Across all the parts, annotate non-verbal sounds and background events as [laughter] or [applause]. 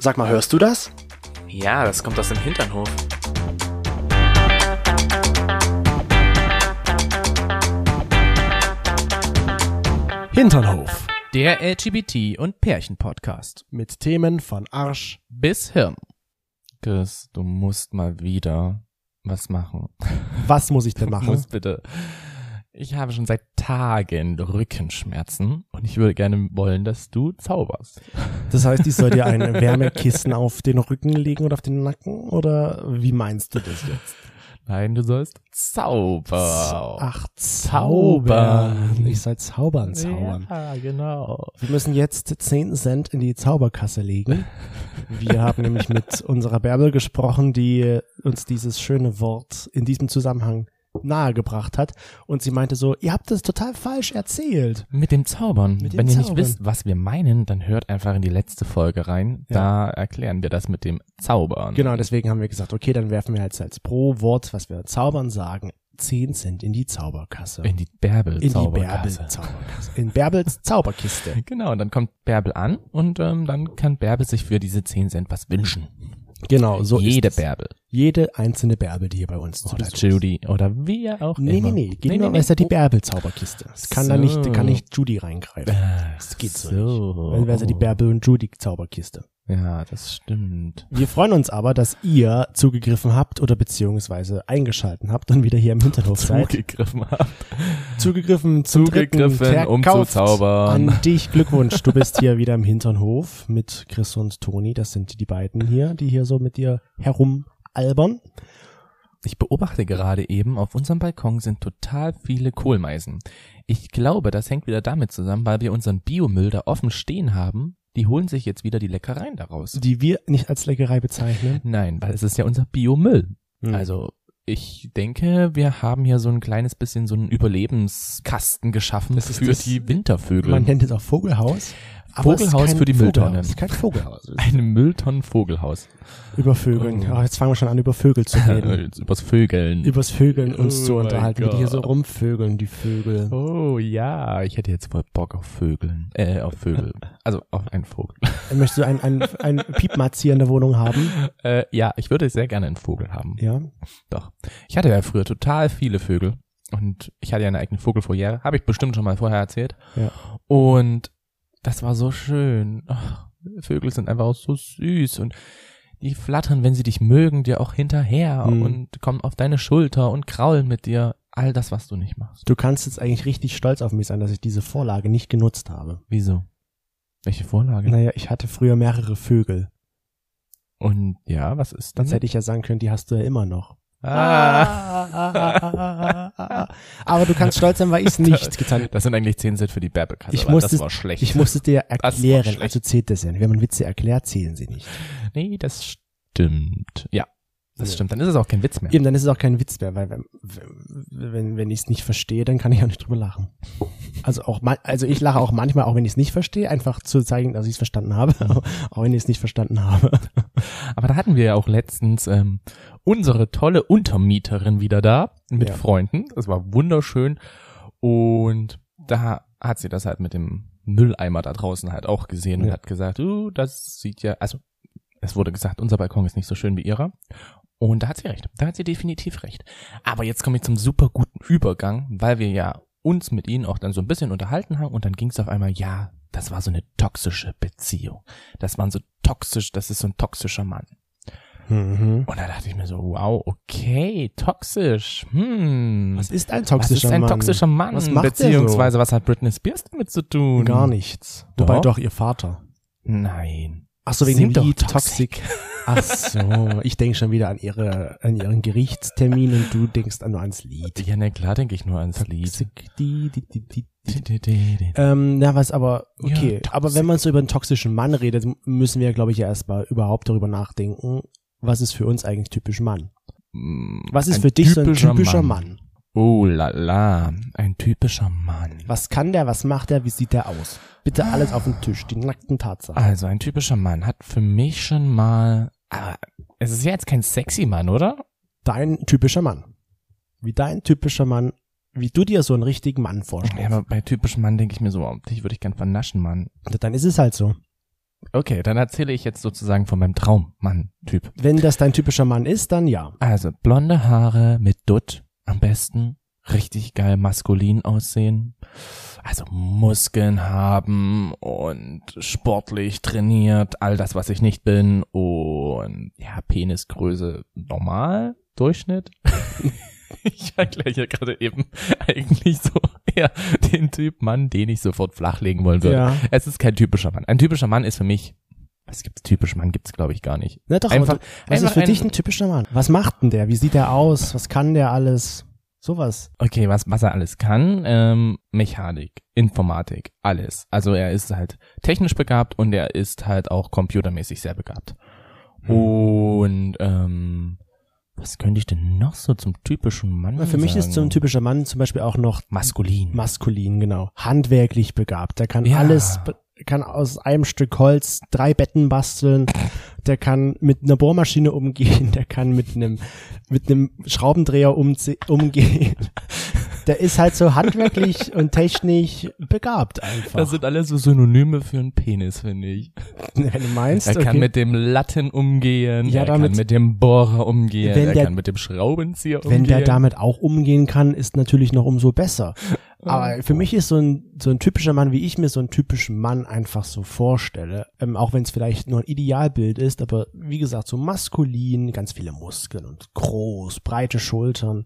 Sag mal, hörst du das? Ja, das kommt aus dem Hinternhof. Hinternhof. Der LGBT- und Pärchen-Podcast. Mit Themen von Arsch. Bis Hirn. Chris, du musst mal wieder was machen. Was muss ich denn [laughs] Du machen? musst bitte. Ich habe schon seit Tagen Rückenschmerzen und ich würde gerne wollen, dass du zauberst. Das heißt, ich soll dir ein Wärmekissen auf den Rücken legen oder auf den Nacken? Oder wie meinst du das jetzt? Nein, du sollst zaubern. Ach, zaubern. Zaubern. Ich soll zaubern, zaubern. Ja, genau. Wir müssen jetzt 10 Cent in die Zauberkasse legen. Wir haben nämlich mit unserer Bärbel gesprochen, die uns dieses schöne Wort in diesem Zusammenhang nahegebracht hat. Und sie meinte so, ihr habt das total falsch erzählt. Mit dem Zaubern. Mit dem Wenn ihr nicht wisst, was wir meinen, dann hört einfach in die letzte Folge rein. Ja. Da erklären wir das mit dem Zaubern. Genau, deswegen haben wir gesagt, okay, dann werfen wir jetzt als pro Wort, was wir zaubern sagen, 10 Cent in die Zauberkasse. In die Bärbel in die Bärbel. Zauberkasse. In Bärbels [laughs] Zauberkiste. Genau, und dann kommt Bärbel an und ähm, dann kann Bärbel sich für diese 10 Cent was wünschen. Genau, so Jede ist es. Bärbel. Jede einzelne Bärbel, die hier bei uns zu Oder ist. Judy oder wie auch Nee, immer. nee, nee, geht nur, weil es ja die Bärbel Zauberkiste. Es kann da nicht, So. kann nicht Judy reingreifen. Das geht so Weil wäre es ja die Bärbel und Judy Zauberkiste. Ja, das stimmt. Wir freuen uns aber, dass ihr zugegriffen habt oder beziehungsweise eingeschalten habt und wieder hier im Hinterhof seid. Zugegriffen habt. Zugegriffen, zum Zugegriffen, dritten, um zu zaubern. An dich Glückwunsch. Du bist hier wieder im Hinternhof mit Chris und Toni. Das sind die beiden hier, die hier so mit dir herumalbern. Ich beobachte gerade eben, auf unserem Balkon sind total viele Kohlmeisen. Ich glaube, das hängt wieder damit zusammen, weil wir unseren Biomüll da offen stehen haben. Die holen sich jetzt wieder die Leckereien daraus. Die wir nicht als Leckerei bezeichnen. Nein, weil es ist ja unser Biomüll. Hm. Also ich denke, wir haben hier so ein kleines bisschen so einen Überlebenskasten geschaffen Das ist für das- die Wintervögel. Man nennt es auch Vogelhaus. Aber Vogelhaus für die Mülltonne. Vogelhaus. Es ist kein Vogelhaus. [laughs] Eine Mülltonnen-Vogelhaus. Über Vögeln. Oh. Ja, jetzt fangen wir schon an, über Vögel zu reden. [laughs] Übers Vögeln. Übers Vögeln uns Oh zu unterhalten, wie die hier so rumvögeln, die Vögel. oh ja, ich hätte jetzt voll Bock auf Vögeln. Äh, auf Vögel. [laughs] Also auf einen Vogel. Möchtest du ein, ein, ein Piepmatz hier in der Wohnung haben? Äh, ja, ich würde sehr gerne einen Vogel haben. Ja. Doch. Ich hatte ja früher total viele Vögel. Und ich hatte ja eine eigene Vogelfoyer. Habe ich bestimmt schon mal vorher erzählt. Ja. Und das war so schön. Ach, Vögel sind einfach so süß und die flattern, wenn sie dich mögen, dir auch hinterher Hm. und kommen auf deine Schulter und kraulen mit dir. All das, was du nicht machst. Du kannst jetzt eigentlich richtig stolz auf mich sein, dass ich diese Vorlage nicht genutzt habe. Wieso? Welche Vorlage? Naja, ich hatte früher mehrere Vögel. Und ja, was ist das? Sonst hätte ich ja sagen können, die hast du ja immer noch. Ah. [laughs] Aber du kannst stolz sein, weil ich es [laughs] nicht getan habe. Das sind eigentlich 10 Cent für die Bärbekasse. Ich musste- das war schlecht. Ich musste dir [laughs] erklären, also zählt das ja nicht. Wenn man Witze erklärt, zählen sie nicht. nee, das stimmt. Ja, das stimmt. Dann ist es auch kein Witz mehr. Eben, dann ist es auch kein Witz mehr, weil wenn, wenn, wenn ich es nicht verstehe, dann kann ich auch nicht drüber lachen. Also auch also ich lache auch manchmal, auch wenn ich es nicht verstehe, einfach zu zeigen, dass ich es verstanden habe, auch wenn ich es nicht verstanden habe. Aber da hatten wir ja auch letztens ähm, unsere tolle Untermieterin wieder da mit Ja. Freunden. Das war wunderschön. Und da hat sie das halt mit dem Mülleimer da draußen halt auch gesehen und Ja. hat gesagt, uh, das sieht ja, also es wurde gesagt, unser Balkon ist nicht so schön wie ihrer. Und da hat sie recht. Da hat sie definitiv recht. Aber jetzt komme ich zum super guten Übergang, weil wir ja uns mit ihnen auch dann so ein bisschen unterhalten haben und dann ging es auf einmal, ja, das war so eine toxische Beziehung. Das waren so toxisch, das ist so ein toxischer Mann. Mhm. Und da dachte ich mir so, wow, okay, toxisch. Hm. Was ist ein was toxischer ist ein Mann? toxischer Mann? Was macht Beziehungsweise, was hat Britney Spears damit zu tun? Gar nichts. Wobei Doch. doch ihr Vater. Nein. Ach so, wegen Sind dem doch Lied toxic. [laughs] Ach so, ich denke schon wieder an ihre, an ihren Gerichtstermin und du denkst nur ans Lied. Ja, ne, klar denke ich nur ans Lied. Die, die, die, die, die. Di, di, di, di. Ähm, ja, was aber, Ja, okay. toxic. aber wenn man so über einen toxischen Mann redet, müssen wir, glaube ich, ja erstmal überhaupt darüber nachdenken, was ist für uns eigentlich typisch Mann? Mm, Was ist ein für dich so ein typischer Mann? Oh la la, ein typischer Mann. Was kann der, was macht der, wie sieht der aus? Bitte alles auf den Tisch, die nackten Tatsachen. Also ein typischer Mann hat für mich schon mal, aber es ist ja jetzt kein sexy Mann, oder? Dein typischer Mann. Wie dein typischer Mann, wie du dir so einen richtigen Mann Ja, vorstellst. aber bei typischen Mann denke ich mir so, oh, dich würde ich gern vernaschen, Mann. Dann ist es halt so. Okay, dann erzähle ich jetzt sozusagen von meinem Traummann-Typ. Wenn das dein typischer Mann ist, dann ja. Also blonde Haare mit Dutt am besten, richtig geil maskulin aussehen, also Muskeln haben und sportlich trainiert, all das, was ich nicht bin und ja, Penisgröße normal, Durchschnitt. [laughs] ich erkläre gerade eben eigentlich so eher den Typ Mann, den ich sofort flachlegen wollen würde. Ja. Es ist kein typischer Mann. Ein typischer Mann ist für mich, was gibt's typisch Mann gibt's glaube ich gar nicht. Na doch, Einfach- was ist einfach für ein- dich ein typischer Mann? Was macht denn der? Wie sieht der aus? Was kann der alles? Sowas. Okay, was, was er alles kann, ähm, Mechanik, Informatik, alles. Also er ist halt technisch begabt und er ist halt auch computermäßig sehr begabt. Hm. Und ähm, was könnte ich denn noch so zum typischen Mann Für mich ist so sagen? ein typischer Mann zum Beispiel auch noch maskulin. maskulin, genau. Handwerklich begabt. Der kann Ja. alles, kann aus einem Stück Holz drei Betten basteln. Der kann mit einer Bohrmaschine umgehen. [laughs] Der kann mit einem, mit einem Schraubendreher umgehen. Der ist halt so handwerklich und technisch begabt einfach. das sind alles so Synonyme für einen Penis, finde ich. [laughs] Wenn du meinst, Er kann okay. mit dem Latten umgehen, Ja, er damit- kann mit dem Bohrer umgehen, er der- kann mit dem Schraubenzieher umgehen. wenn der damit auch umgehen kann, ist natürlich noch umso besser. Aber für mich ist so ein, so ein typischer Mann, wie ich mir so einen typischen Mann einfach so vorstelle, ähm, auch wenn es vielleicht nur ein Idealbild ist, aber wie gesagt, so maskulin, ganz viele Muskeln und groß, breite Schultern,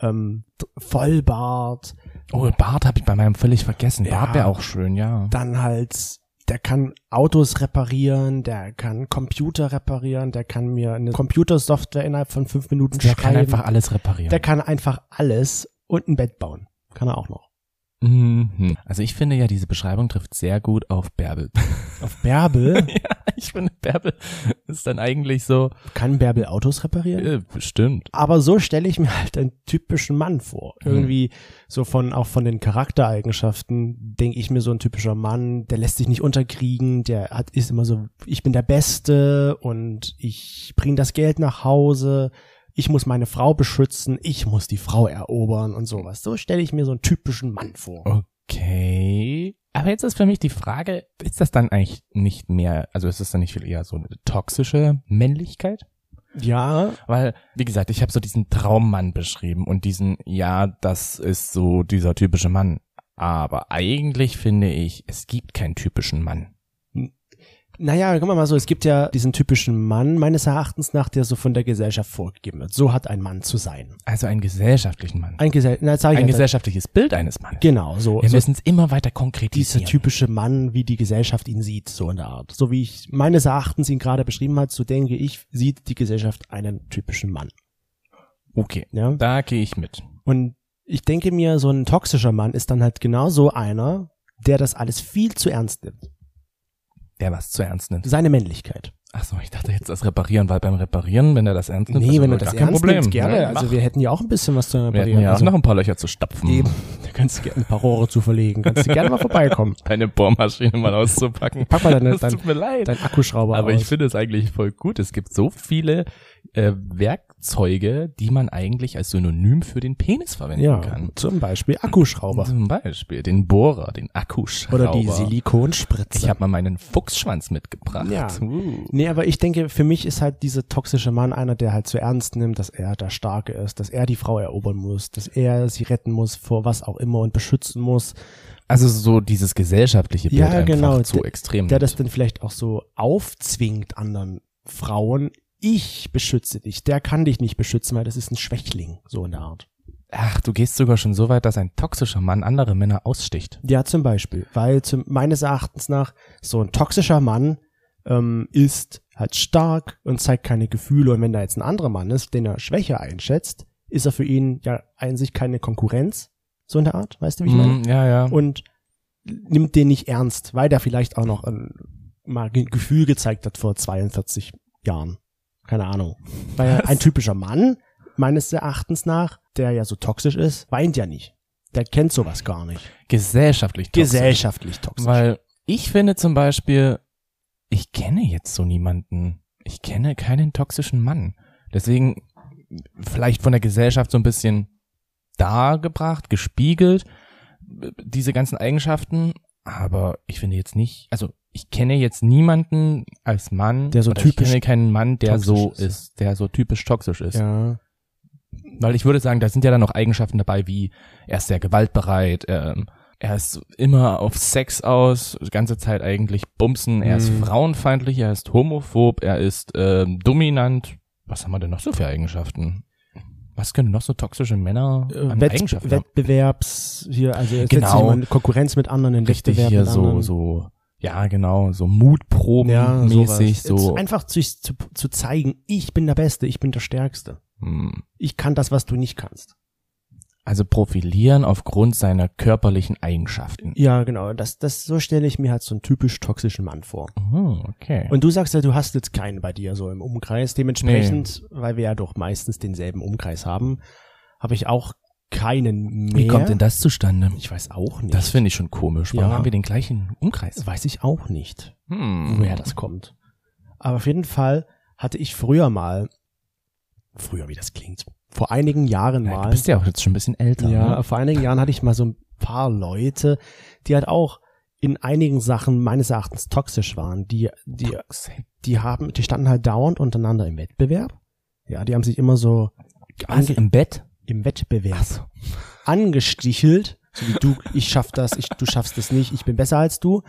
ähm, Vollbart, oh, Bart habe ich bei meinem völlig vergessen. Ja. Bart wäre auch schön, ja. dann halt, der kann Autos reparieren, der kann Computer reparieren, der kann mir eine Computersoftware innerhalb von fünf Minuten Der schreiben. kann einfach alles reparieren. der kann einfach alles und ein Bett bauen. Kann er auch noch. Mhm. Also ich finde ja, diese Beschreibung trifft sehr gut auf Bärbel. [laughs] Auf Bärbel [laughs] ja, ich finde Bärbel ist dann eigentlich so, kann Bärbel Autos reparieren. äh, bestimmt. Aber so stelle ich mir halt einen typischen Mann vor. Mhm. Irgendwie so von, auch von den Charaktereigenschaften denke ich mir so ein typischer Mann, der lässt sich nicht unterkriegen, der hat, ist immer so, ich bin der Beste und ich bringe das Geld nach Hause, ich muss meine Frau beschützen, ich muss die Frau erobern und sowas. So stelle ich mir so einen typischen Mann vor. Okay. Aber jetzt ist für mich die Frage, ist das dann eigentlich nicht mehr, also ist das dann nicht viel eher so eine toxische Männlichkeit? Ja, Weil, wie gesagt, ich habe so diesen Traummann beschrieben und diesen, ja, das ist so dieser typische Mann. Aber eigentlich finde ich, es gibt keinen typischen Mann. Naja, guck mal so, es gibt ja diesen typischen Mann, meines Erachtens nach, der so von der Gesellschaft vorgegeben wird. So hat ein Mann zu sein. Also einen gesellschaftlichen Mann. Ein, Gesell na, sag ich Ein einfach, gesellschaftliches Bild eines Mannes. Genau, so. Wir so müssen es immer weiter dieser konkretisieren. typische Mann, wie die Gesellschaft ihn sieht, so in der Art. So wie ich meines Erachtens ihn gerade beschrieben hat, so denke ich, sieht die Gesellschaft einen typischen Mann. Okay, Ja? da gehe ich mit. Und ich denke mir, so ein toxischer Mann ist dann halt genau so einer, der das alles viel zu ernst nimmt. Der was zu ernst nimmt. Seine Männlichkeit. Ach so, ich dachte jetzt das Reparieren, weil beim Reparieren, wenn er das ernst nimmt, nee, wenn du gar das kein ernst Problem. nimmst, gerne. Ja, also mach. wir hätten ja auch ein bisschen was zu wir reparieren. hätten ja also, auch noch ein paar Löcher zu stapfen. Eben. Da kannst du gerne ein paar Rohre zu verlegen. Kannst du gerne mal vorbeikommen. [laughs] Deine Bohrmaschine mal auszupacken. Pack mal deine, Das dein, tut mir leid. dein Akkuschrauber Aber aus. ich finde es eigentlich voll gut. Es gibt so viele äh, Werkzeuge, die man eigentlich als Synonym für den Penis verwenden ja, kann. zum Beispiel Akkuschrauber. Zum Beispiel den Bohrer, den Akkuschrauber. Oder die Silikonspritze. Ich habe mal meinen Fuchsschwanz mitgebracht. Ja. Uh. Nee, aber ich denke, für mich ist halt dieser toxische Mann einer, der halt zu ernst nimmt, dass er der Starke ist, dass er die Frau erobern muss, dass er sie retten muss vor was auch immer und beschützen muss, Also so dieses gesellschaftliche Bild Ja, einfach genau. zu extrem. der das dann vielleicht auch so aufzwingt anderen Frauen. Ich beschütze dich, der kann dich nicht beschützen, weil das ist ein Schwächling, so in der Art. Ach, du gehst sogar schon so weit, dass ein toxischer Mann andere Männer aussticht. Ja, zum Beispiel, weil zum, meines Erachtens nach so ein toxischer Mann ähm, ist halt stark und zeigt keine Gefühle. Und wenn da jetzt ein anderer Mann ist, den er schwächer einschätzt, ist er für ihn ja sich keine Konkurrenz, so in der Art, weißt du, wie ich meine? Mm, ja, ja. Und nimmt den nicht ernst, weil der vielleicht auch noch ein, mal Ge- Gefühl gezeigt hat vor 42 Jahren. Keine Ahnung. Weil er ein typischer Mann, meines Erachtens nach, der ja so toxisch ist, weint ja nicht. Der kennt sowas gar nicht. Gesellschaftlich toxisch. Gesellschaftlich toxisch. Weil ich finde zum Beispiel, ich kenne jetzt so niemanden. Ich kenne keinen toxischen Mann. Deswegen vielleicht von der Gesellschaft so ein bisschen dargebracht, gespiegelt, diese ganzen Eigenschaften. Aber ich finde jetzt nicht, also ich kenne jetzt niemanden als Mann, Der so typisch ich kenne keinen Mann, der so ist. ist. der so typisch toxisch ist. Ja. Weil ich würde sagen, da sind ja dann noch Eigenschaften dabei, wie er ist sehr gewaltbereit, ähm, er ist immer auf Sex aus, die ganze Zeit eigentlich bumsen, er ist Mhm. frauenfeindlich, er ist homophob, er ist ähm, dominant. Was haben wir denn noch so für Eigenschaften? Was können noch so toxische Männer Äh, an Wett Eigenschaften? Wettbewerbs, hier, also Genau. Konkurrenz mit anderen, in Richtig Wettbewerb hier so, anderen. so, ja genau, so Mutproben ja, mäßig, sowas. so. Einfach zu, zu, zu zeigen, ich bin der Beste, ich bin der Stärkste. Hm. Ich kann das, was du nicht kannst. Also profilieren aufgrund seiner körperlichen Eigenschaften. Ja, genau. Das, das, so stelle ich mir halt so einen typisch toxischen Mann vor. Hm, okay. Und du sagst ja, du hast jetzt keinen bei dir so im Umkreis. Dementsprechend, weil wir ja doch meistens denselben Umkreis haben, habe ich auch keinen mehr. Wie kommt denn das zustande? Ich weiß auch nicht. Das finde ich schon komisch. Warum Ja. haben wir den gleichen Umkreis? Weiß ich auch nicht, Hm. woher das kommt. Aber auf jeden Fall hatte ich früher mal, früher wie das klingt, vor einigen Jahren Ja, mal. du bist ja auch jetzt schon ein bisschen älter. Ja, Ne? vor einigen Jahren hatte ich mal so ein paar Leute, die halt auch in einigen Sachen meines Erachtens toxisch waren. Die, die, die haben, die standen halt dauernd untereinander im Wettbewerb. Ja, die haben sich immer so Also im Bett? im Wettbewerb angestichelt, so wie du, ich schaff das, ich, du schaffst das nicht, ich bin besser als du.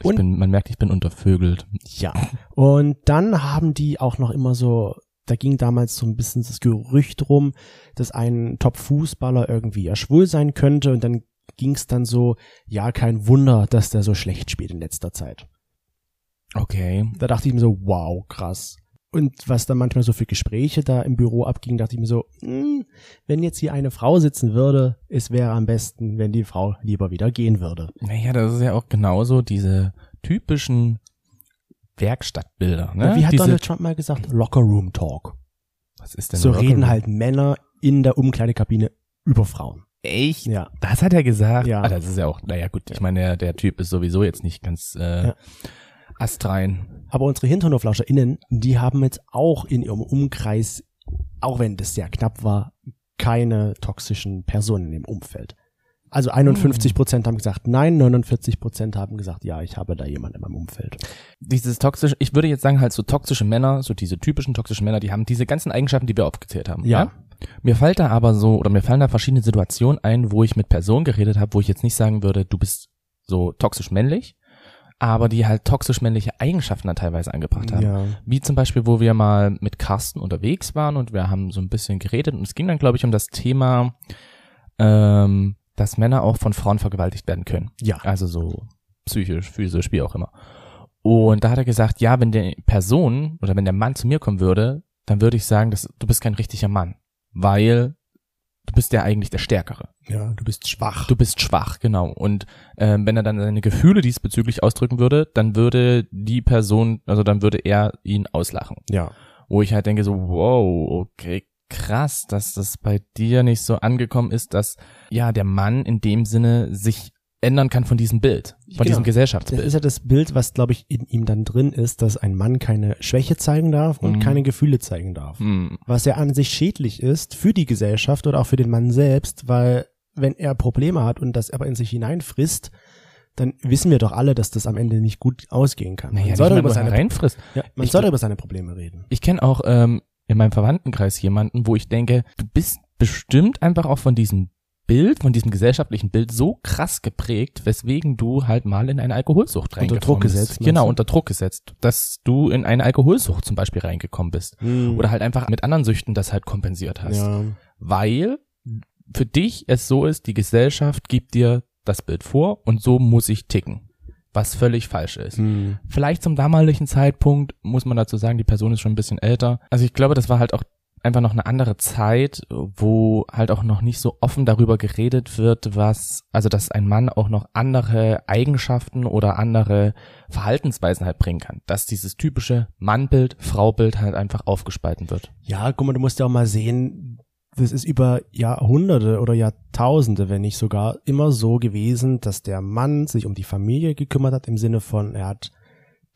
Ich Und bin, man merkt, ich bin untervögelt. ja. Und dann haben die auch noch immer so, da ging damals so ein bisschen das Gerücht rum, dass ein Top-Fußballer irgendwie ja schwul sein könnte und dann ging es dann so, ja, kein Wunder, dass der so schlecht spielt in letzter Zeit. Okay. Da dachte ich mir so, wow, krass. Und was dann manchmal so für Gespräche da im Büro abging, dachte ich mir so, hm, wenn jetzt hier eine Frau sitzen würde, es wäre am besten, wenn die Frau lieber wieder gehen würde. Naja, das ist ja auch genauso diese typischen Werkstattbilder. Ne? Wie hat diese, Donald Trump mal gesagt? Locker Room Talk. was ist denn So reden halt Männer in der Umkleidekabine über Frauen. Echt? Ja. Das hat er gesagt. Ja. Ah, das ist ja auch, naja gut, ich meine, der, der Typ ist sowieso jetzt nicht ganz äh, Ja. astrein. Aber unsere HinternhoflauscherInnen, die haben jetzt auch in ihrem Umkreis, auch wenn das sehr knapp war, keine toxischen Personen im Umfeld. Also 51 Prozent haben gesagt nein, 49 Prozent haben gesagt, ja, ich habe da jemanden in meinem Umfeld. Dieses toxische, ich würde jetzt sagen halt so toxische Männer, so diese typischen toxischen Männer, die haben diese ganzen Eigenschaften, die wir aufgezählt haben. Ja. Mir fällt da aber so, oder mir fallen da verschiedene Situationen ein, wo ich mit Personen geredet habe, wo ich jetzt nicht sagen würde, du bist so toxisch männlich, aber die halt toxisch männliche Eigenschaften dann teilweise angebracht haben. Ja. Wie zum Beispiel, wo wir mal mit Carsten unterwegs waren und wir haben so ein bisschen geredet und es ging dann, glaube ich, um das Thema, ähm, dass Männer auch von Frauen vergewaltigt werden können. Ja. Also so psychisch, physisch, wie auch immer. Und da hat er gesagt, ja, wenn der Person oder wenn der Mann zu mir kommen würde, dann würde ich sagen, dass du bist kein richtiger Mann, weil du bist ja eigentlich der Stärkere. Ja, du bist schwach. Du bist schwach, genau. Und ähm, wenn er dann seine Gefühle diesbezüglich ausdrücken würde, dann würde die Person, also dann würde er ihn auslachen. ja. Wo ich halt denke so, wow, okay, krass, dass das bei dir nicht so angekommen ist, dass ja der Mann in dem Sinne sich ändern kann von diesem Bild, von Genau. diesem Das Gesellschaftsbild. ist ja das Bild, was, glaube ich, in ihm dann drin ist, dass ein Mann keine Schwäche zeigen darf und Mhm. keine Gefühle zeigen darf. Hm. Was ja an sich schädlich ist für die Gesellschaft oder auch für den Mann selbst, weil wenn er Probleme hat und das aber in sich hineinfrisst, dann wissen wir doch alle, dass das am Ende nicht gut ausgehen kann. Naja, man soll, über seine, ja, man soll über seine Probleme reden. Ich kenne auch ähm, in meinem Verwandtenkreis jemanden, wo ich denke, du bist bestimmt einfach auch von diesem Bild, von diesem gesellschaftlichen Bild so krass geprägt, weswegen du halt mal in eine Alkoholsucht Unter reingekommen Druck bist. gesetzt, Genau, du? unter Druck gesetzt, dass du in eine Alkoholsucht zum Beispiel reingekommen bist. Oder halt einfach mit anderen Süchten das halt kompensiert hast. ja. Weil für dich es so ist, die Gesellschaft gibt dir das Bild vor und so muss ich ticken. Was völlig falsch ist. Hm. Vielleicht zum damaligen Zeitpunkt muss man dazu sagen, die Person ist schon ein bisschen älter. Also ich glaube, das war halt auch einfach noch eine andere Zeit, wo halt auch noch nicht so offen darüber geredet wird, was, also dass ein Mann auch noch andere Eigenschaften oder andere Verhaltensweisen halt bringen kann. Dass dieses typische Mannbild, Fraubild halt einfach aufgespalten wird. Ja, guck mal, du musst ja auch mal sehen, das ist über Jahrhunderte oder Jahrtausende, wenn nicht sogar, immer so gewesen, dass der Mann sich um die Familie gekümmert hat, im Sinne von, er hat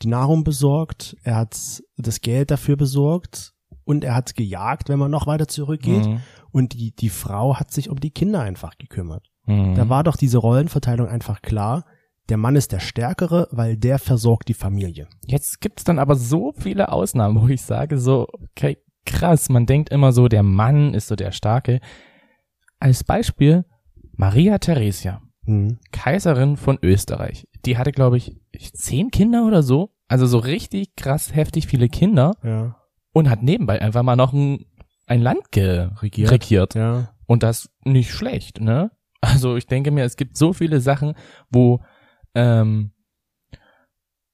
die Nahrung besorgt, er hat das Geld dafür besorgt und er hat gejagt, wenn man noch weiter zurückgeht. Mhm. Und die, die Frau hat sich um die Kinder einfach gekümmert. Mhm. Da war doch diese Rollenverteilung einfach klar. der Mann ist der Stärkere, weil der versorgt die Familie. Jetzt gibt's dann aber so viele Ausnahmen, wo ich sage so, okay, krass, man denkt immer so, der Mann ist so der Starke. Als Beispiel Maria Theresia, Hm. Kaiserin von Österreich. Die hatte, glaube ich, zehn Kinder oder so. Also so richtig krass heftig viele Kinder Ja. und hat nebenbei einfach mal noch ein, ein Land geregiert. Regiert. Ja. Und das nicht schlecht, ne? Also ich denke mir, es gibt so viele Sachen, wo, ähm,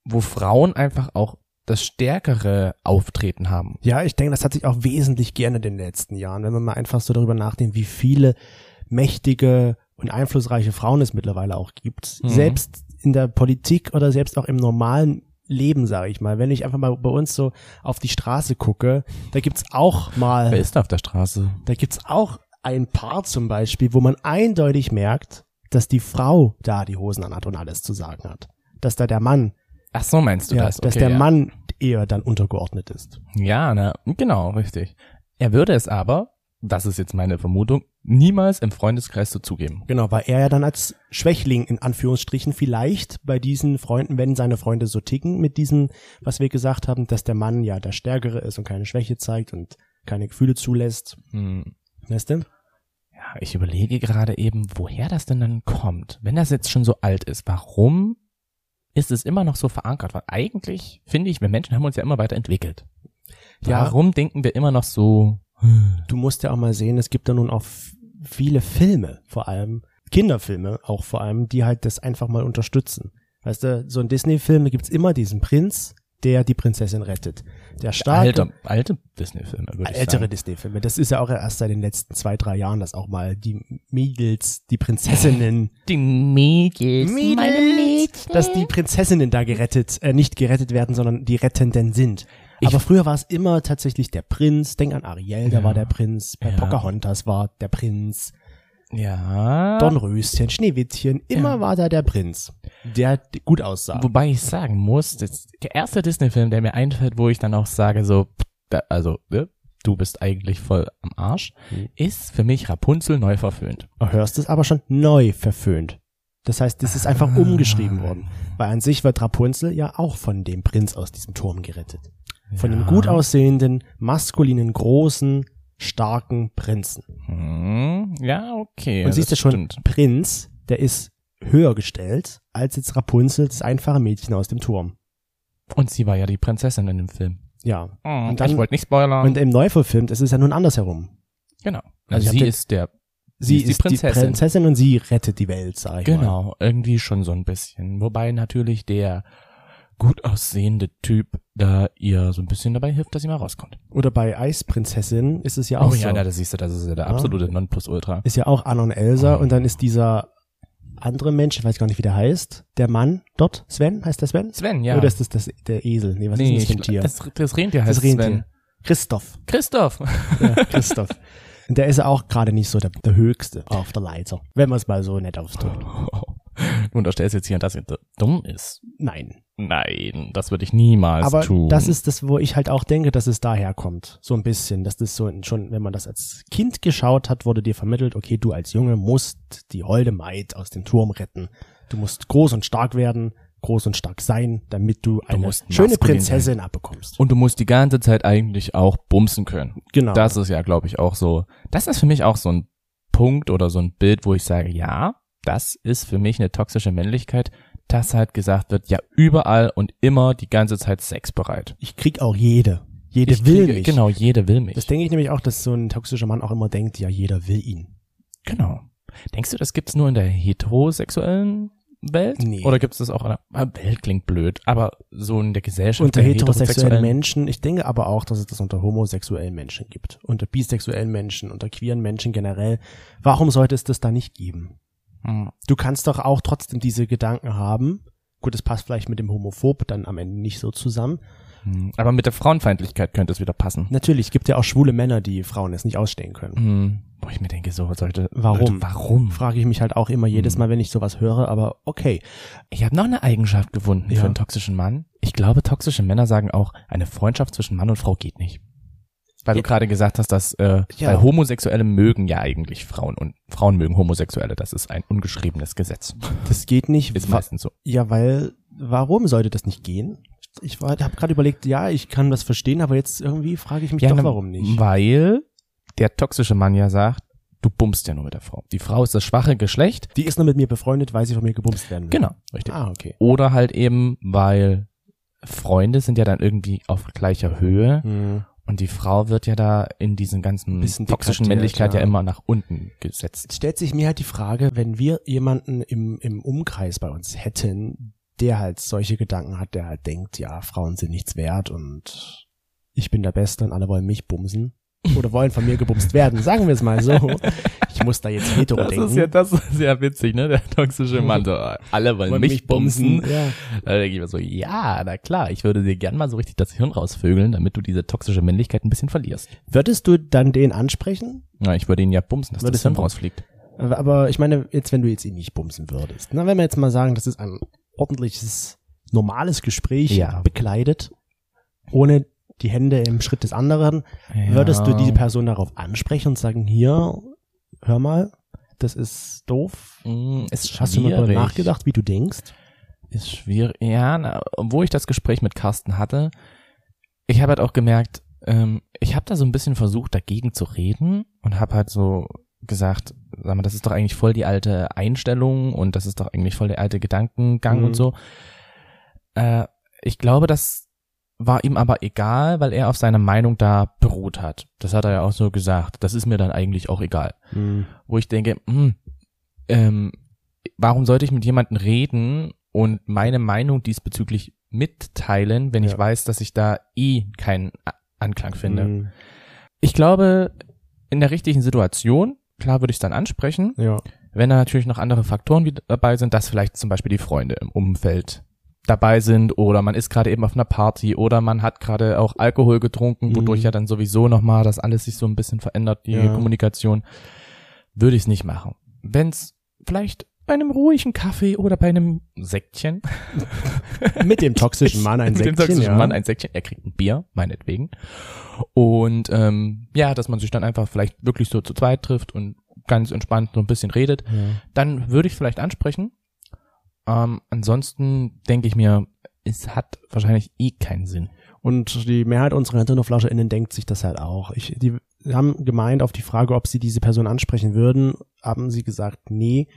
wo Frauen einfach auch das stärkere Auftreten haben. Ja, ich denke, das hat sich auch wesentlich geändert in den letzten Jahren, wenn man mal einfach so darüber nachdenkt, wie viele mächtige und einflussreiche Frauen es mittlerweile auch gibt. Mhm. Selbst in der Politik oder selbst auch im normalen Leben, sage ich mal. Wenn ich einfach mal bei uns so auf die Straße gucke, da gibt's auch mal Wer ist da auf der Straße? Da gibt's auch ein Paar zum Beispiel, wo man eindeutig merkt, dass die Frau da die Hosen anhat und alles zu sagen hat. Dass da der Mann, Ach so meinst du ja, das? dass Okay, der ja. Mann eher dann untergeordnet ist. Ja, ne, genau, richtig. Er würde es aber, das ist jetzt meine Vermutung, niemals im Freundeskreis so zugeben. Genau, weil er ja dann als Schwächling in Anführungsstrichen vielleicht bei diesen Freunden, wenn seine Freunde so ticken mit diesem, was wir gesagt haben, dass der Mann ja der Stärkere ist und keine Schwäche zeigt und keine Gefühle zulässt. Hm. Weißt du? Ja, ich überlege gerade eben, woher das denn dann kommt. Wenn das jetzt schon so alt ist, warum ist es immer noch so verankert? Weil eigentlich, finde ich, wir Menschen haben uns ja immer weiterentwickelt. Ja. Warum denken wir immer noch so, Du musst ja auch mal sehen, es gibt da nun auch viele Filme, vor allem Kinderfilme, auch vor allem, die halt das einfach mal unterstützen. Weißt du, so ein Disney-Film, da gibt's immer diesen Prinz, der die Prinzessin rettet. Der starke, alte, alte Disney-Filme, würde ich ältere sagen. Disney-Filme. Das ist ja auch erst seit den letzten zwei, drei Jahren, dass auch mal die Mädels, die Prinzessinnen, [laughs] Die Mädels, Mädels, dass die Prinzessinnen da gerettet, äh, nicht gerettet werden, sondern die Rettenden sind. Aber früher war es immer tatsächlich der Prinz. Denk an Ariel, da Ja. war der Prinz. Bei Ja. Pocahontas war der Prinz. Ja. Dornröschen, Schneewittchen, immer Ja. war da der Prinz, der gut aussah. Wobei ich sagen muss, der erste Disney-Film, der mir einfällt, wo ich dann auch sage, so, also, ne, du bist eigentlich voll am Arsch, Hm. ist für mich Rapunzel neu verföhnt. Du hörst es aber schon neu verföhnt. Das heißt, es ist einfach Ah. umgeschrieben worden. Weil an sich wird Rapunzel ja auch von dem Prinz aus diesem Turm gerettet. Von dem gut aussehenden, maskulinen, großen, starken Prinzen. Hm, ja, okay. Und siehst du das schon, stimmt. Prinz, der ist höher gestellt als jetzt Rapunzel, das einfache Mädchen aus dem Turm. Und sie war ja die Prinzessin in dem Film. Ja. Oh, Und dann- ich wollte nicht spoilern. Und im Neuverfilmt ist es ja nun andersherum. genau. Also ich sie den- ist der, Sie, Sie ist ist, die die Prinzessin. Prinzessin und sie rettet die Welt, sag ich mal. genau, irgendwie schon so ein bisschen. Wobei natürlich der gut aussehende Typ da ihr so ein bisschen dabei hilft, dass sie mal rauskommt. Oder bei Eisprinzessin ist es ja auch oh so. ja, na, das siehst du, das ist ja der Ja. absolute Nonplusultra. ist ja auch Anna und Elsa und dann ist dieser andere Mensch, ich weiß gar nicht, wie der heißt, der Mann dort, Sven, heißt der Sven? Sven, ja. Oder ist das, das der Esel? Nee, was nee, ist das für ein Tier? Das, das Rentier heißt das Rentier. Sven. Christoph. Christoph. Ja, Christoph. Und [laughs] der ist ja auch gerade nicht so der, der Höchste auf der Leiter, wenn man es mal so nett ausdrückt. [laughs] Du unterstellst jetzt hier, dass er dumm ist. Nein. Nein, das würde ich niemals Aber tun. das ist das, wo ich halt auch denke, dass es daher kommt. So ein bisschen. Dass das so schon, wenn man das als Kind geschaut hat, wurde dir vermittelt, okay, du als Junge musst die holde Maid aus dem Turm retten. Du musst groß und stark werden, groß und stark sein, damit du eine musst schöne Prinzessin abbekommst. Und du musst die ganze Zeit eigentlich auch bumsen können. Genau. Das ist ja, glaube ich, auch so. Das ist für mich auch so ein Punkt oder so ein Bild, wo ich sage, ja, das ist für mich eine toxische Männlichkeit, dass halt gesagt wird, ja, überall und immer die ganze Zeit sexbereit. ich krieg auch jede. Jede Ich will kriege- mich. Genau, jede will mich. Das denke ich nämlich auch, dass so ein toxischer Mann auch immer denkt, ja, jeder will ihn. genau. Denkst du, das gibt's nur in der heterosexuellen Welt? Nee. Oder gibt's das auch in der ah, Welt klingt blöd, aber so in der Gesellschaft Unter der heterosexuellen Menschen, ich denke aber auch, dass es das unter homosexuellen Menschen gibt. Unter bisexuellen Menschen, unter queeren Menschen generell. Warum sollte es das da nicht geben? Hm. Du kannst doch auch trotzdem diese Gedanken haben. Gut, es passt vielleicht mit dem Homophob dann am Ende nicht so zusammen. Hm. Aber mit der Frauenfeindlichkeit könnte es wieder passen. Natürlich, es gibt ja auch schwule Männer, die Frauen es nicht ausstehen können. Hm. Wo ich mir denke, so sollte. Warum? Leute, warum? Frage ich mich halt auch immer jedes Mal, wenn ich sowas höre, aber okay. Ich habe noch eine Eigenschaft gefunden Ja. für einen toxischen Mann. Ich glaube, toxische Männer sagen auch, eine Freundschaft zwischen Mann und Frau geht nicht. Weil Ja. du gerade gesagt hast, dass äh, Ja. weil Homosexuelle mögen ja eigentlich Frauen und Frauen mögen Homosexuelle. Das ist ein ungeschriebenes Gesetz. Das geht nicht. Ist meistens so. Ja, weil, warum sollte das nicht gehen? Ich habe gerade überlegt, ja, ich kann das verstehen, aber jetzt irgendwie frage ich mich doch, ne, warum nicht. Weil der toxische Mann ja sagt, du bummst ja nur mit der Frau. Die Frau ist das schwache Geschlecht. Die ist nur mit mir befreundet, weil sie von mir gebumst werden will. Genau, richtig. Ah, okay. Oder halt eben, weil Freunde sind ja dann irgendwie auf gleicher Höhe Hm. Und die Frau wird ja da in diesen ganzen Bisschen toxischen Männlichkeit ja. ja. immer nach unten gesetzt. Jetzt stellt sich mir halt die Frage, wenn wir jemanden im, im Umkreis bei uns hätten, der halt solche Gedanken hat, der halt denkt, ja, Frauen sind nichts wert und ich bin der Beste und alle wollen mich bumsen. Oder wollen von mir gebumst werden, sagen wir es mal so. Ich muss da jetzt hetero Das denken. ist ja, das ist ja witzig, ne? Der toxische Mann. So, alle wollen Wollen mich bumsen. Ja. Da denke ich mir so, ja, na klar, ich würde dir gern mal so richtig das Hirn rausvögeln, damit du diese toxische Männlichkeit ein bisschen verlierst. Würdest du dann den ansprechen? Ja, ich würde ihn ja bumsen, dass Würdest das Hirn rausfliegt. Aber aber ich meine, jetzt, wenn du jetzt ihn nicht bumsen würdest, na, wenn wir jetzt mal sagen, das ist ein ordentliches, normales Gespräch, Ja. bekleidet, ohne die Hände im Schritt des anderen, würdest du diese Person darauf ansprechen und sagen, hier, hör mal, das ist doof. Mm, ist Hast du mal darüber schwierig. nachgedacht, wie du denkst? Ist schwierig. Ja, na, obwohl ich das Gespräch mit Carsten hatte, ich habe halt auch gemerkt, ähm, ich habe da so ein bisschen versucht, dagegen zu reden und habe halt so gesagt, sag mal, das ist doch eigentlich voll die alte Einstellung und das ist doch eigentlich voll der alte Gedankengang Mhm. und so. Äh, ich glaube, das war ihm aber egal, weil er auf seiner Meinung da beruht hat. Das hat er ja auch so gesagt. Das ist mir dann eigentlich auch egal wo ich denke, hm, ähm, warum sollte ich mit jemandem reden und meine Meinung diesbezüglich mitteilen, wenn ich Ja. weiß, dass ich da eh keinen Anklang finde? Mhm. Ich glaube, in der richtigen Situation, klar würde ich es dann ansprechen, Ja. wenn da natürlich noch andere Faktoren dabei sind, dass vielleicht zum Beispiel die Freunde im Umfeld dabei sind oder man ist gerade eben auf einer Party oder man hat gerade auch Alkohol getrunken, wodurch Mhm. ja dann sowieso nochmal das alles sich so ein bisschen verändert, die Ja. Kommunikation, würde ich es nicht machen. Wenn es vielleicht bei einem ruhigen Kaffee oder bei einem Säckchen, [laughs] Mit dem toxischen Mann ein [laughs] mit dem Säckchen, toxischen ja. Mann ein Säckchen, er kriegt ein Bier, meinetwegen. Und ähm, ja, dass man sich dann einfach vielleicht wirklich so zu zweit trifft und ganz entspannt so ein bisschen redet ja. dann würde ich vielleicht ansprechen. Ähm, ansonsten denke ich mir, es hat wahrscheinlich eh keinen Sinn. Und die Mehrheit unserer HinternoflauscherInnen denkt sich das halt auch. Ich, die haben gemeint, auf die Frage, ob sie diese Person ansprechen würden, haben sie gesagt, nee,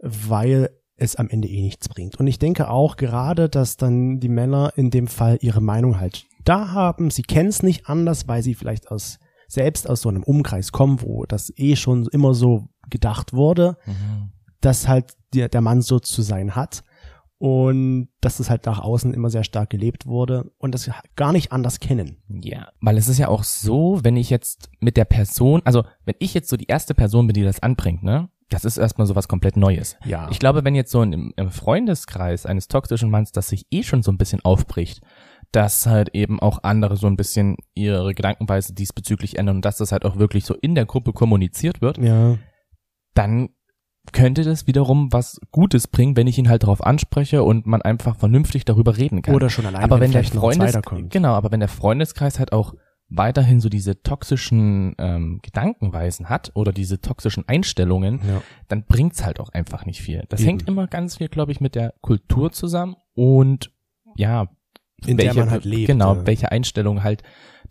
weil es am Ende eh nichts bringt. Und ich denke auch gerade, dass dann die Männer in dem Fall ihre Meinung halt da haben. Sie kennen es nicht anders, weil sie vielleicht aus selbst aus so einem Umkreis kommen, wo das eh schon immer so gedacht wurde, dass halt der, der Mann so zu sein hat und dass es halt nach außen immer sehr stark gelebt wurde und das gar nicht anders kennen. Ja, weil es ist ja auch so, wenn ich jetzt mit der Person, also wenn ich jetzt so die erste Person bin, die das anbringt, ne, das ist erstmal so was komplett Neues. Ja. Ich glaube, wenn jetzt so im, im Freundeskreis eines toxischen Manns das sich eh schon so ein bisschen aufbricht, dass halt eben auch andere so ein bisschen ihre Gedankenweise diesbezüglich ändern und dass das halt auch wirklich so in der Gruppe kommuniziert wird, ja. dann könnte das wiederum was Gutes bringen, wenn ich ihn halt darauf anspreche und man einfach vernünftig darüber reden kann. Oder schon allein, aber wenn, der noch ein Freundes genau, aber wenn der Freundeskreis halt auch weiterhin so diese toxischen ähm, Gedankenweisen hat oder diese toxischen Einstellungen, Ja. dann bringt's halt auch einfach nicht viel. Das Eben. hängt immer ganz viel, glaube ich, mit der Kultur zusammen und ja, In der man halt lebt, Genau, ja. welche Einstellung halt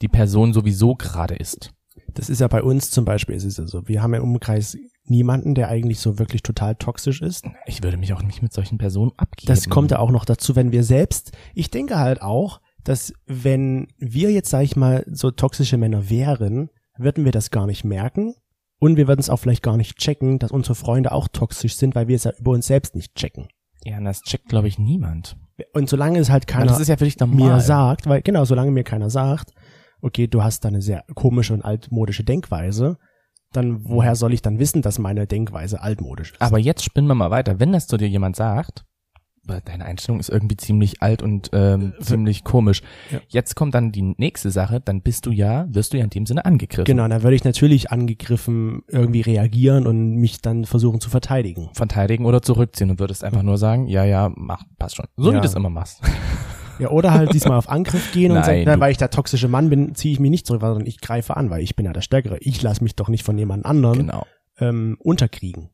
die Person sowieso gerade ist. Das ist ja bei uns zum Beispiel, ist es ja so. Wir haben im Umkreis niemanden, der eigentlich so wirklich total toxisch ist. Ich würde mich auch nicht mit solchen Personen abgeben. Das kommt ja auch noch dazu, wenn wir selbst, ich denke halt auch, dass wenn wir jetzt, sag ich mal, so toxische Männer wären, würden wir das gar nicht merken. Und wir würden es auch vielleicht gar nicht checken, dass unsere Freunde auch toxisch sind, weil wir es ja über uns selbst nicht checken. Ja, und das checkt, glaube ich, niemand. Und solange es halt keiner ja mir sagt, weil genau, solange mir keiner sagt, okay, du hast da eine sehr komische und altmodische Denkweise, dann woher soll ich dann wissen, dass meine Denkweise altmodisch ist? Aber jetzt spinnen wir mal weiter. Wenn das zu dir jemand sagt, "Boah, deine Einstellung ist irgendwie ziemlich alt und ähm, ziemlich komisch. Ja. Jetzt kommt dann die nächste Sache, dann bist du ja, wirst du ja in dem Sinne angegriffen. Genau, dann würde ich natürlich angegriffen irgendwie reagieren und mich dann versuchen zu verteidigen. Verteidigen oder zurückziehen und würdest einfach nur sagen, ja, ja, mach, passt schon. So Ja. wie du es immer machst. Ja, oder halt diesmal auf Angriff gehen und sagen, na, weil ich der toxische Mann bin, ziehe ich mich nicht zurück, sondern ich greife an, weil ich bin ja der Stärkere. Ich lasse mich doch nicht von jemand anderem Genau. ähm, unterkriegen.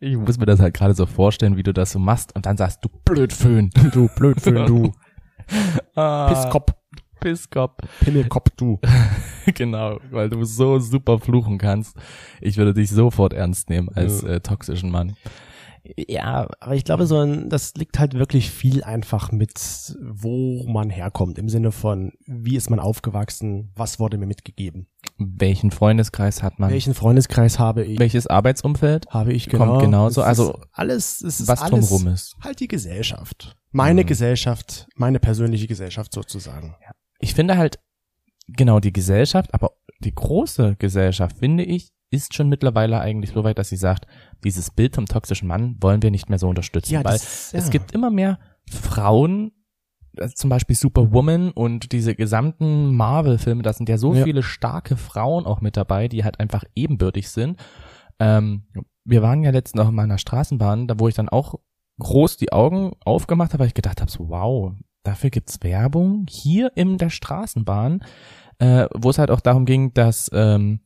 Ich muss mir das halt gerade so vorstellen, wie du das so machst und dann sagst du Blödföhn. Du Blödföhn, du [laughs] Ah, Pisskopf, Pisskopf. Pimmelkopf, du. [laughs] genau, weil du so super fluchen kannst. Ich würde dich sofort ernst nehmen als Ja. äh, toxischen Mann. Ja, aber ich glaube, so ein, das liegt halt wirklich viel einfach mit, wo man herkommt, im Sinne von, wie ist man aufgewachsen, was wurde mir mitgegeben, Welchen Freundeskreis hat man? welchen Freundeskreis habe ich, Welches Arbeitsumfeld? habe ich kommt genau. genauso, Es also alles, es ist was alles drumrum ist. halt die Gesellschaft. Meine Mhm. Gesellschaft, meine persönliche Gesellschaft sozusagen. Ich finde halt, genau, die Gesellschaft, aber die große Gesellschaft, finde ich, ist schon mittlerweile eigentlich so weit, dass sie sagt, dieses Bild vom toxischen Mann wollen wir nicht mehr so unterstützen. weil das, ja. es gibt immer mehr Frauen, also zum Beispiel Superwoman und diese gesamten Marvel-Filme, da sind ja so Ja. viele starke Frauen auch mit dabei, die halt einfach ebenbürtig sind. Ähm, wir waren ja letztens noch in meiner Straßenbahn, da wo ich dann auch groß die Augen aufgemacht habe, weil ich gedacht habe, so wow, dafür gibt's Werbung hier in der Straßenbahn, äh, wo es halt auch darum ging, dass ähm,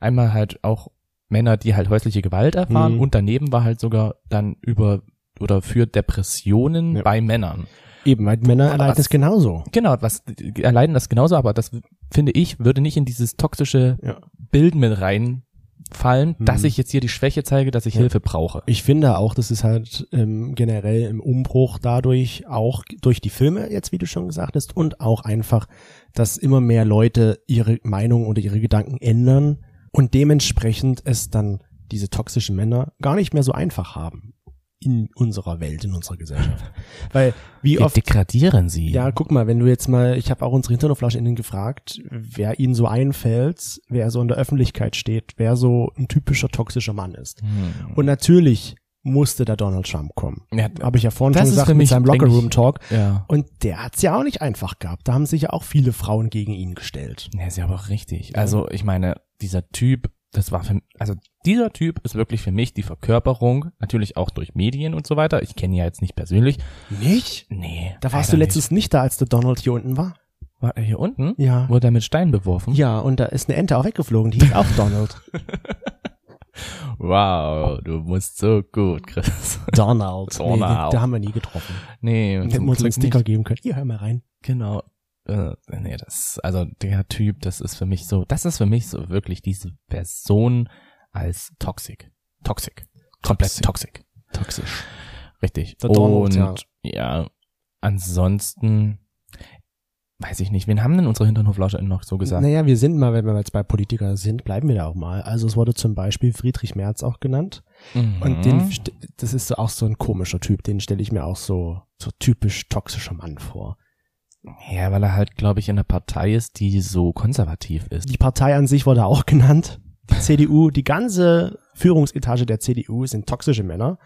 einmal halt auch Männer, die halt häusliche Gewalt erfahren Mhm. und daneben war halt sogar dann über oder für Depressionen Ja. bei Männern. Eben, weil Männer erleiden es genauso. Genau, was erleiden das genauso, aber das finde ich würde nicht in dieses toxische Ja. Bild mit reinfallen, Mhm. dass ich jetzt hier die Schwäche zeige, dass ich Ja. Hilfe brauche. Ich finde auch, das ist halt ähm, generell im Umbruch dadurch, auch durch die Filme jetzt, wie du schon gesagt hast, und auch einfach, dass immer mehr Leute ihre Meinung oder ihre Gedanken ändern und dementsprechend es dann diese toxischen Männer gar nicht mehr so einfach haben in unserer Welt, in unserer Gesellschaft. [laughs] Weil wie Wir oft degradieren sie. Ja, guck mal, wenn du jetzt mal, ich habe auch unsere HinternoflaschInnen gefragt, wer ihnen so einfällt, wer so in der Öffentlichkeit steht, wer so ein typischer toxischer Mann ist. Hm. Und natürlich musste da Donald Trump kommen. Ja, Habe ich ja vorhin schon gesagt mit seinem denke ich- Locker-Room-Talk. ja. Und der hat's ja auch nicht einfach gehabt. Da haben sich ja auch viele Frauen gegen ihn gestellt. Ja, ist ja aber auch richtig. Also, ich meine, dieser Typ, das war für, also dieser Typ ist wirklich für mich die Verkörperung, natürlich auch durch Medien und so weiter. Ich kenne ihn ja jetzt nicht persönlich. Nicht? Nee. Da warst du letztens nicht. da, als der Donald hier unten war. Nicht. War er hier unten? Ja. Wurde er mit Stein beworfen? Ja, und da ist eine Ente auch weggeflogen, die hieß auch [laughs] Donald. Wow, du musst so gut, Chris. Donald. Nee, Donald. da haben wir nie getroffen. Nee, Hätten zum wir uns einen Sticker nicht. geben können. Hier, hör mal rein. Genau. Äh, nee, das, also der Typ, das ist für mich so, das ist für mich so wirklich diese Person als toxic. Toxic. Komplett toxic. Toxisch. Richtig. Donald, Und ja. ja. ansonsten weiß ich nicht, wen haben denn unsere Hinternhoflauscher noch so gesagt? Naja, wir sind mal, wenn wir jetzt bei Politiker sind, bleiben wir da auch mal. Also es wurde zum Beispiel Friedrich Merz auch genannt. Mhm. Und den, das ist so auch so ein komischer Typ, den stelle ich mir auch so, so typisch toxischer Mann vor. Ja, weil er halt, glaube ich, in einer Partei ist, die so konservativ ist. Die Partei an sich wurde auch [laughs] genannt. Die CDU, die ganze Führungsetage der CDU sind toxische Männer.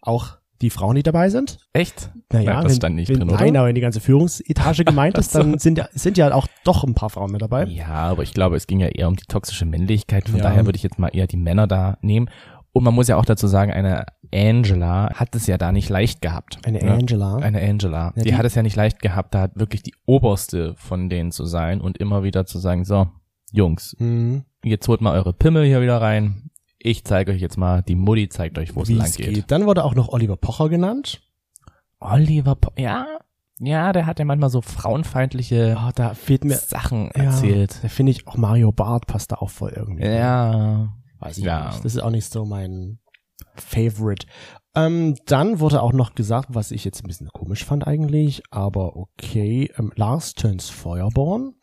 Auch die Frauen, die dabei sind. Echt? Naja, Ja, das wenn, stand nicht wenn, drin, oder? Nein, aber wenn die ganze Führungsetage gemeint ist, [laughs] dann sind ja, sind ja auch doch ein paar Frauen mit dabei. Ja, aber ich glaube, es ging ja eher um die toxische Männlichkeit. Von Ja. daher würde ich jetzt mal eher die Männer da nehmen. Und man muss ja auch dazu sagen, eine Angela hat es ja da nicht leicht gehabt. Eine Ja. Angela. Eine Angela. Ja, die, die- hat es ja nicht leicht gehabt, da wirklich die oberste von denen zu sein und immer wieder zu sagen, so, Jungs, Hm, jetzt holt mal eure Pimmel hier wieder rein. Ich zeige euch jetzt mal, die Mutti zeigt euch, wo es lang geht. geht. Dann wurde auch noch Oliver Pocher genannt. Oliver, po ja, ja, der hat ja manchmal so frauenfeindliche Ah, da fehlt mir, Sachen ja, erzählt. da finde ich auch Mario Barth passt da auch voll irgendwie. Ja, Weiß ich Ja. nicht. Das ist auch nicht so mein Favorite. Ähm, dann wurde auch noch gesagt, was ich jetzt ein bisschen komisch fand eigentlich, aber okay, ähm, Lars turns Feuerborn.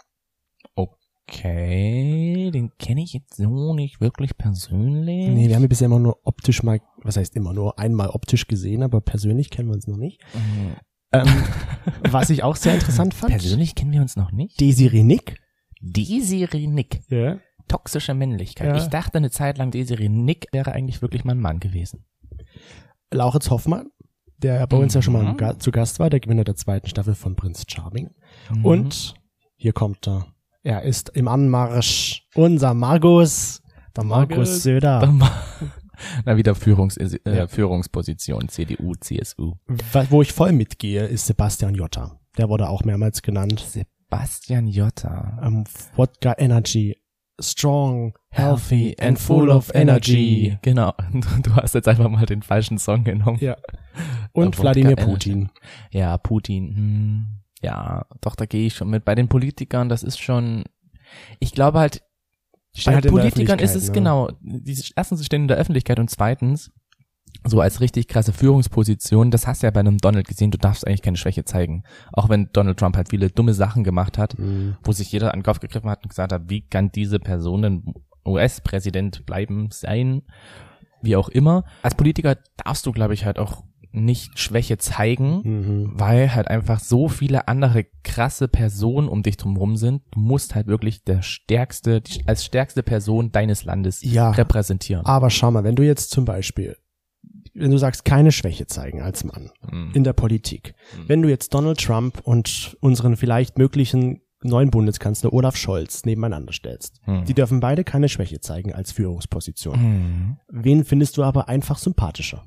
Okay, den kenne ich jetzt so nicht wirklich persönlich. Nee, wir haben ihn bisher immer nur optisch mal, was heißt immer nur einmal optisch gesehen, aber persönlich kennen wir uns noch nicht. Mhm. Ähm, [laughs] was ich auch sehr interessant fand. Persönlich kennen wir uns noch nicht. Desiree Nick. Desiree Nick. Ja. Toxische Männlichkeit. Ja. Ich dachte eine Zeit lang, Desiree Nick wäre eigentlich wirklich mein Mann gewesen. Lauritz Hoffmann, der bei uns ja schon mal Mhm. Ga zu Gast war, der Gewinner der zweiten Staffel von Prinz Charming. Mhm. Und hier kommt er. Er ist im Anmarsch. Unser Markus, der Markus Markus, Söder. Der Ma- [laughs] Na, wieder Führungs äh, Ja. Führungsposition, CDU, CSU. Wo ich voll mitgehe, ist Sebastian Jotta. Der wurde auch mehrmals genannt. Sebastian Jotta. Um, Wodka Energy. Strong, healthy and full of energy. Genau. [laughs] Du hast jetzt einfach mal den falschen Song genommen. Ja. Und Wladimir. Putin. Ja, Putin. Hm, ja, doch, da gehe ich schon mit. Bei den Politikern, das ist schon. Ich glaube halt, bei halt Politikern ist es ne? genau. Die, erstens, sie stehen in der Öffentlichkeit und zweitens, so als richtig krasse Führungsposition, das hast du ja bei einem Donald gesehen, du darfst eigentlich keine Schwäche zeigen. Auch wenn Donald Trump halt viele dumme Sachen gemacht hat, Mhm. wo sich jeder an den Kopf gegriffen hat und gesagt hat, wie kann diese Person denn US-Präsident bleiben, sein, wie auch immer. Als Politiker darfst du, glaube ich, halt auch nicht Schwäche zeigen, Mhm. weil halt einfach so viele andere krasse Personen um dich drumherum sind. Du musst halt wirklich der stärkste, die, als stärkste Person deines Landes Ja. repräsentieren. Aber schau mal, wenn du jetzt zum Beispiel, wenn du sagst, keine Schwäche zeigen als Mann Mhm. in der Politik, wenn du jetzt Donald Trump und unseren vielleicht möglichen neuen Bundeskanzler Olaf Scholz nebeneinander stellst, Mhm. die dürfen beide keine Schwäche zeigen als Führungsposition. Mhm. Wen findest du aber einfach sympathischer?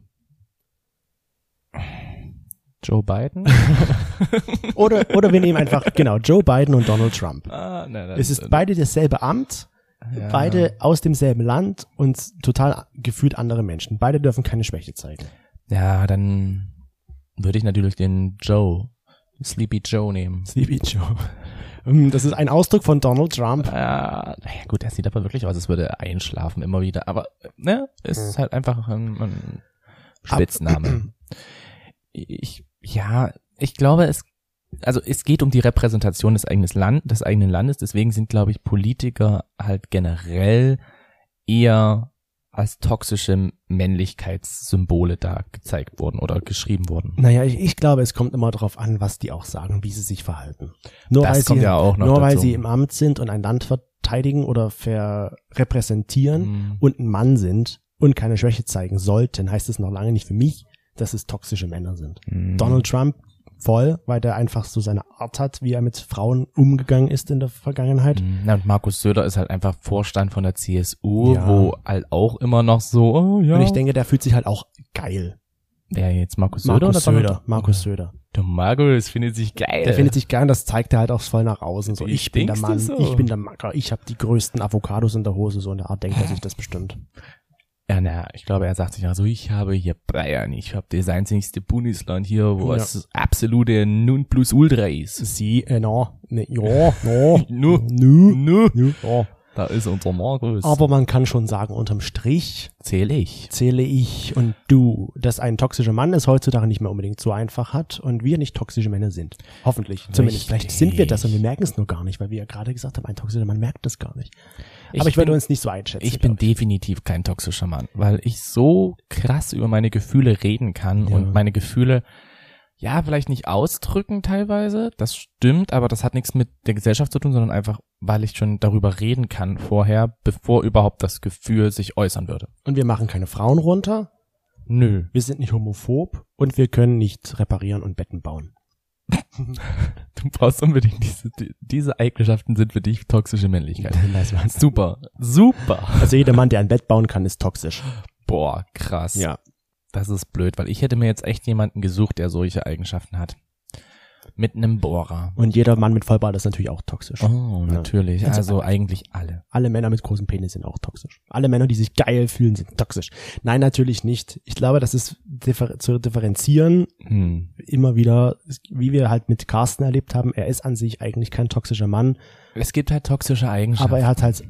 Joe Biden? [laughs] Oder, oder wir nehmen einfach, genau, Joe Biden und Donald Trump. ah, nein, Es ist beide dasselbe Amt, ja. beide aus demselben Land und total gefühlt andere Menschen. Beide dürfen keine Schwäche zeigen. Ja, dann würde ich natürlich den Joe, Sleepy Joe nehmen. Sleepy Joe. Ähm, Das ist ein Ausdruck von Donald Trump. Ja, naja, gut, er sieht aber wirklich aus, als würde er einschlafen immer wieder. Aber, ne, ist halt einfach ein, ein Spitzname. [clears throat] Ich, ja, ich glaube, es, also es geht um die Repräsentation des eigenen Land, des eigenen Landes. Deswegen sind, glaube ich, Politiker halt generell eher als toxische Männlichkeitssymbole da gezeigt worden oder geschrieben worden. Naja, ich, ich glaube, es kommt immer darauf an, was die auch sagen, wie sie sich verhalten. Nur, Das weil, sie, ja nur weil dazu. sie im Amt sind und ein Land verteidigen oder repräsentieren Mhm. und ein Mann sind und keine Schwäche zeigen sollten, heißt es noch lange nicht für mich, dass es toxische Männer sind. Mhm. Donald Trump voll, weil der einfach so seine Art hat, wie er mit Frauen umgegangen ist in der Vergangenheit. Mhm. Na, und Markus Söder ist halt einfach Vorstand von der CSU, Ja. wo halt auch immer noch so, oh ja. Und ich denke, der fühlt sich halt auch geil. Wer jetzt Markus Söder Markus oder Donald- Söder. Markus Söder. Der Markus findet sich geil. Der findet sich geil und das zeigt er halt auch voll nach außen. So, Wie ich bin der Mann, so? ich bin der Macker, ich habe die größten Avocados in der Hose, so in der Art denkt er sich das bestimmt. Ja, na, ich glaube, er sagt sich also, ich habe hier Bayern, ich habe das einzigste Bundesland hier, wo Ja. es absolute Nonplusultra ist. Sie, äh, no, ne, ja, no, [laughs] Nu. nu, Nu. nu, ja. Da ist unser Markus. Aber man kann schon sagen, unterm Strich zähle ich. zähle ich und du, dass ein toxischer Mann es heutzutage nicht mehr unbedingt so einfach hat und wir nicht toxische Männer sind. Hoffentlich. Zumindest. Vielleicht sind wir das und wir merken es nur gar nicht, weil wir ja gerade gesagt haben, ein toxischer Mann merkt das gar nicht. Aber ich, würde bin- uns nicht so einschätzen. Ich bin glaub definitiv kein toxischer Mann, weil ich so krass über meine Gefühle reden kann Ja. und meine Gefühle ja vielleicht nicht ausdrücken teilweise, das stimmt, aber das hat nichts mit der Gesellschaft zu tun, sondern einfach, weil ich schon darüber reden kann vorher, bevor überhaupt das Gefühl sich äußern würde. Und wir machen keine Frauen runter, Nö. wir sind nicht homophob und wir können nicht reparieren und Betten bauen. Du brauchst unbedingt diese, die- diese Eigenschaften sind für dich toxische Männlichkeit. [laughs] War's. Super, super. Also jeder Mann, der ein Bett bauen kann, ist toxisch. Boah, krass. Ja. Das ist blöd, weil ich hätte mir jetzt echt jemanden gesucht, der solche Eigenschaften hat. Mit einem Bohrer. Und jeder Mann mit Vollbart ist natürlich auch toxisch. Oh, natürlich. Also- Also eigentlich alle. Alle Männer mit großem Penis sind auch toxisch. Alle Männer, die sich geil fühlen, sind toxisch. Nein, natürlich nicht. Ich glaube, das ist differ zu differenzieren Hm. immer wieder, wie wir halt mit Carsten erlebt haben. Er ist an sich eigentlich kein toxischer Mann, Es gibt halt toxische Eigenschaften. aber er hat halt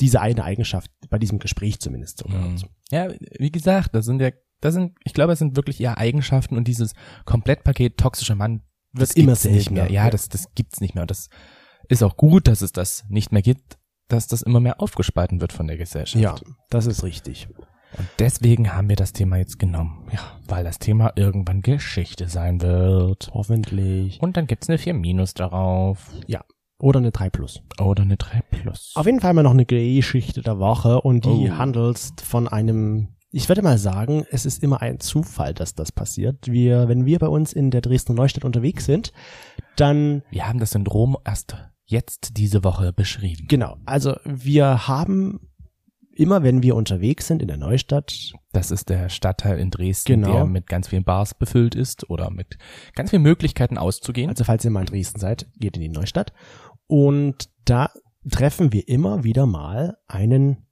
diese eine Eigenschaft, bei diesem Gespräch zumindest so Hm. Ja, wie gesagt, das sind ja, das sind, ich glaube, es sind wirklich eher Eigenschaften und dieses Komplettpaket toxischer Mann Wird das immer gibt's nicht mehr. Ja, das, das gibt's nicht mehr. Und das ist auch gut, dass es das nicht mehr gibt, dass das immer mehr aufgespalten wird von der Gesellschaft. Ja, das ist richtig. Und deswegen haben wir das Thema jetzt genommen. Ja, weil das Thema irgendwann Geschichte sein wird. Hoffentlich. Und dann gibt's eine 4 Minus darauf. Ja. Oder eine 3 Plus. Oder eine 3 Plus. Auf jeden Fall haben wir noch eine Geschichte der Woche und die Oh. handelt von einem, ich würde mal sagen, es ist immer ein Zufall, dass das passiert. Wir, wenn wir bei uns in der Dresdner Neustadt unterwegs sind, dann, Wir haben das Syndrom erst jetzt diese Woche beschrieben. genau, also wir haben immer wenn wir unterwegs sind in der Neustadt, Das ist der Stadtteil in Dresden, Genau. der mit ganz vielen Bars befüllt ist oder mit ganz vielen Möglichkeiten auszugehen. also falls ihr mal in Dresden seid, geht in die Neustadt. Und da treffen wir immer wieder mal einen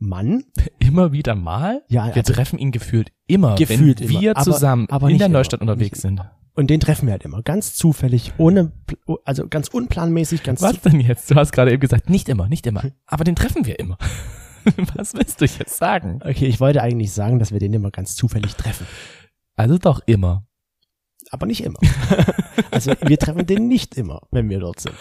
Mann. [laughs] immer wieder mal. Ja, Wir also, treffen ihn gefühlt immer, Gefühlt wenn immer, wir aber- zusammen aber in nicht der immer. Neustadt unterwegs Nicht sind. und den treffen wir halt immer. Ganz zufällig, ohne, Pl- also ganz unplanmäßig, ganz Was denn jetzt? Du hast gerade eben gesagt, nicht immer, nicht immer. Aber den treffen wir immer. [laughs] Was willst du jetzt sagen? Okay, ich wollte eigentlich sagen, dass wir den immer ganz zufällig treffen. Also doch immer. Aber nicht immer. [laughs] also wir treffen den nicht immer, wenn wir dort sind.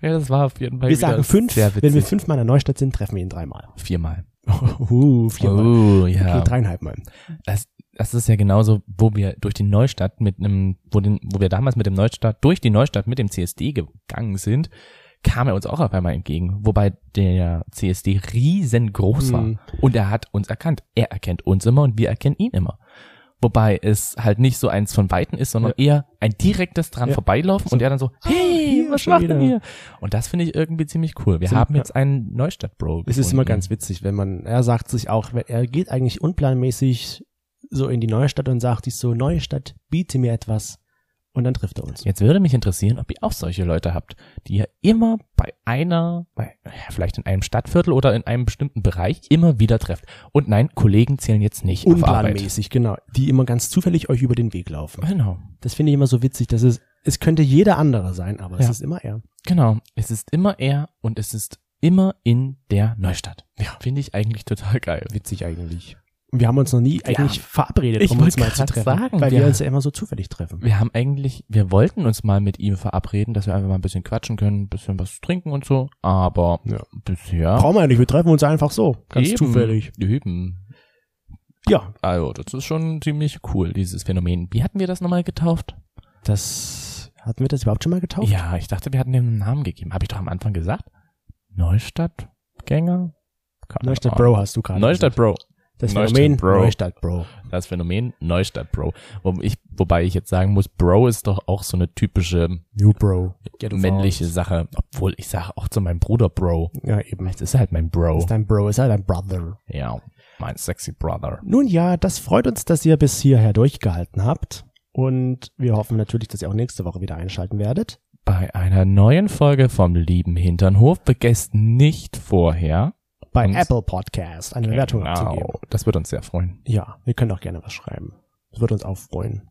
Ja, das war auf jeden Fall Wir sagen fünf, wenn wir fünfmal in der Neustadt sind, treffen wir ihn dreimal. Viermal. [laughs] Uh, viermal. Oh, ja. Okay, dreieinhalb Mal. Das, das ist ja genauso, wo wir durch die Neustadt mit einem, wo, den, wo wir damals mit dem Neustadt, durch die Neustadt mit dem CSD gegangen sind, kam er uns auch auf einmal entgegen. Wobei der CSD riesengroß war. Hm. Und er hat uns erkannt. Er erkennt uns immer und wir erkennen ihn immer. Wobei es halt nicht so eins von Weitem ist, sondern eher ein direktes dran Ja. vorbeilaufen So. und er dann so, hey, hier, was macht denn ihr? Und das finde ich irgendwie ziemlich cool. Wir So, haben ja. jetzt einen Neustadt-Bro. Es ist immer ganz witzig, wenn man, er sagt sich auch, er geht eigentlich unplanmäßig so in die Neustadt und sagt sich so, Neustadt, biete mir etwas. Und dann trifft er uns. Jetzt würde mich interessieren, ob ihr auch solche Leute habt, die ihr immer bei einer, bei, vielleicht in einem Stadtviertel oder in einem bestimmten Bereich immer wieder trefft. Und nein, Kollegen zählen jetzt nicht. Unplanmäßig, genau. Die immer ganz zufällig euch über den Weg laufen. Genau, Das finde ich immer so witzig, dass es, es könnte jeder andere sein, aber es Ja. ist immer er. genau. Es ist immer er und es ist immer in der Neustadt. Ja. Finde ich eigentlich total geil. Witzig eigentlich. Wir haben uns noch nie eigentlich verabredet, ich um uns mal zu treffen. sagen, weil wir- wir uns ja immer so zufällig treffen. Wir haben eigentlich, wir wollten uns mal mit ihm verabreden, dass wir einfach mal ein bisschen quatschen können, ein bisschen was trinken und so, aber Ja. bisher Brauchen wir ja nicht, wir treffen uns einfach so. Ganz eben, zufällig. Eben. Ja, Also, das ist schon ziemlich cool, dieses Phänomen. Wie hatten wir das nochmal getauft? das, hatten wir das überhaupt schon mal getauft? Ja, ich dachte, wir hatten dem einen Namen gegeben. Habe ich doch am Anfang gesagt? Neustadtgänger? Neustadt. Bro hast du gerade Neustadt. Bro. Das Neustadt Phänomen Bro. Neustadt Bro. Das Phänomen Neustadt Bro. Wo ich, wobei ich jetzt sagen muss, Bro ist doch auch so eine typische New Bro. Get männliche Sache. Obwohl ich sage auch zu meinem Bruder Bro. Ja, eben. Es ist halt mein Bro. Ist dein Bro, ist halt dein Brother. Ja, mein sexy Brother. Nun ja, das freut uns, dass ihr bis hierher durchgehalten habt. Und wir hoffen natürlich, dass ihr auch nächste Woche wieder einschalten werdet. Bei einer neuen Folge vom lieben Hinternhof vergesst nicht vorher Bei Uns- Apple Podcast eine Bewertung abzugeben. Genau, das wird uns sehr freuen. Ja, ihr könnt auch gerne was schreiben. Das wird uns auch freuen.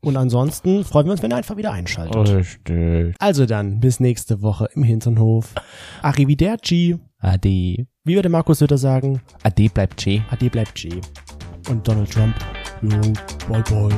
Und ansonsten freuen wir uns, wenn ihr einfach wieder einschaltet. Richtig. Also dann, bis nächste Woche im Hinternhof. Arrivederci. Ade. Wie würde Markus Söder sagen? Ade bleibt Che. Ade bleibt G. Und Donald Trump. Jo, bye bye.